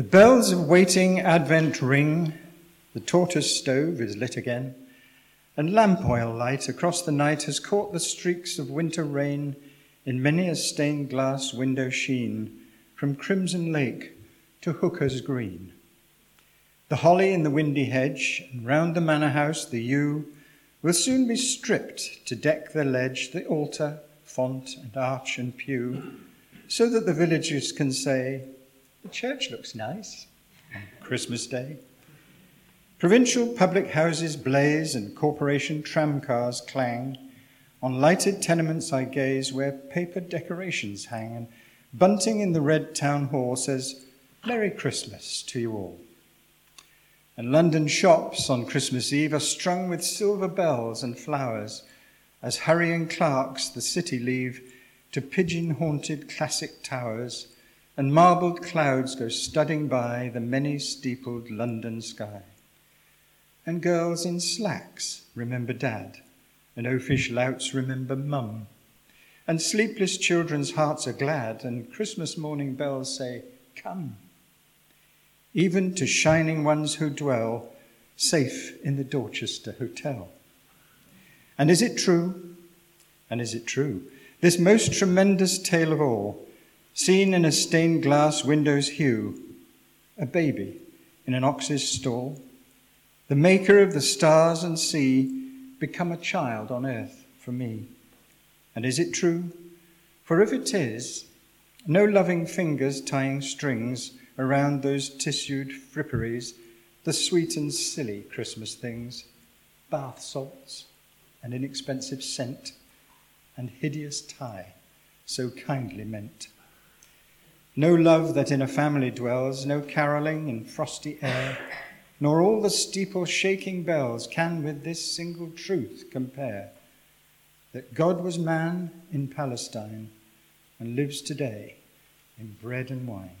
The bells of waiting Advent ring, the tortoise stove is lit again, and lamp oil light across the night has caught the streaks of winter rain in many a stained glass window sheen from crimson lake to hooker's green. The holly in the windy hedge, and round the manor house the yew, will soon be stripped to deck the ledge, the altar, font, and arch and pew, so that the villagers can say, The church looks nice on Christmas Day. Provincial public houses blaze and corporation tramcars clang. On lighted tenements I gaze where paper decorations hang, and bunting in the red town hall says, Merry Christmas to you all. And London shops on Christmas Eve are strung with silver bells and flowers as hurrying clerks the city leave to pigeon haunted classic towers, and marbled clouds go studding by the many steepled London sky. And girls in slacks remember dad, and oafish louts remember mum. And sleepless children's hearts are glad, and Christmas morning bells say, Come even to shining ones who dwell safe in the Dorchester Hotel. And is it true? And is it true? This most tremendous tale of all, seen in a stained glass window's hue, a baby in an ox's stall, the maker of the stars and sea, become a child on earth for me. And is it true? For if it is, no loving fingers tying strings around those tissued fripperies, the sweet and silly Christmas things, bath salts, and inexpensive scent, and hideous tie, so kindly meant. No love that in a family dwells, no caroling in frosty air, nor all the steeple shaking bells can with this single truth compare that God was man in Palestine and lives today in bread and wine.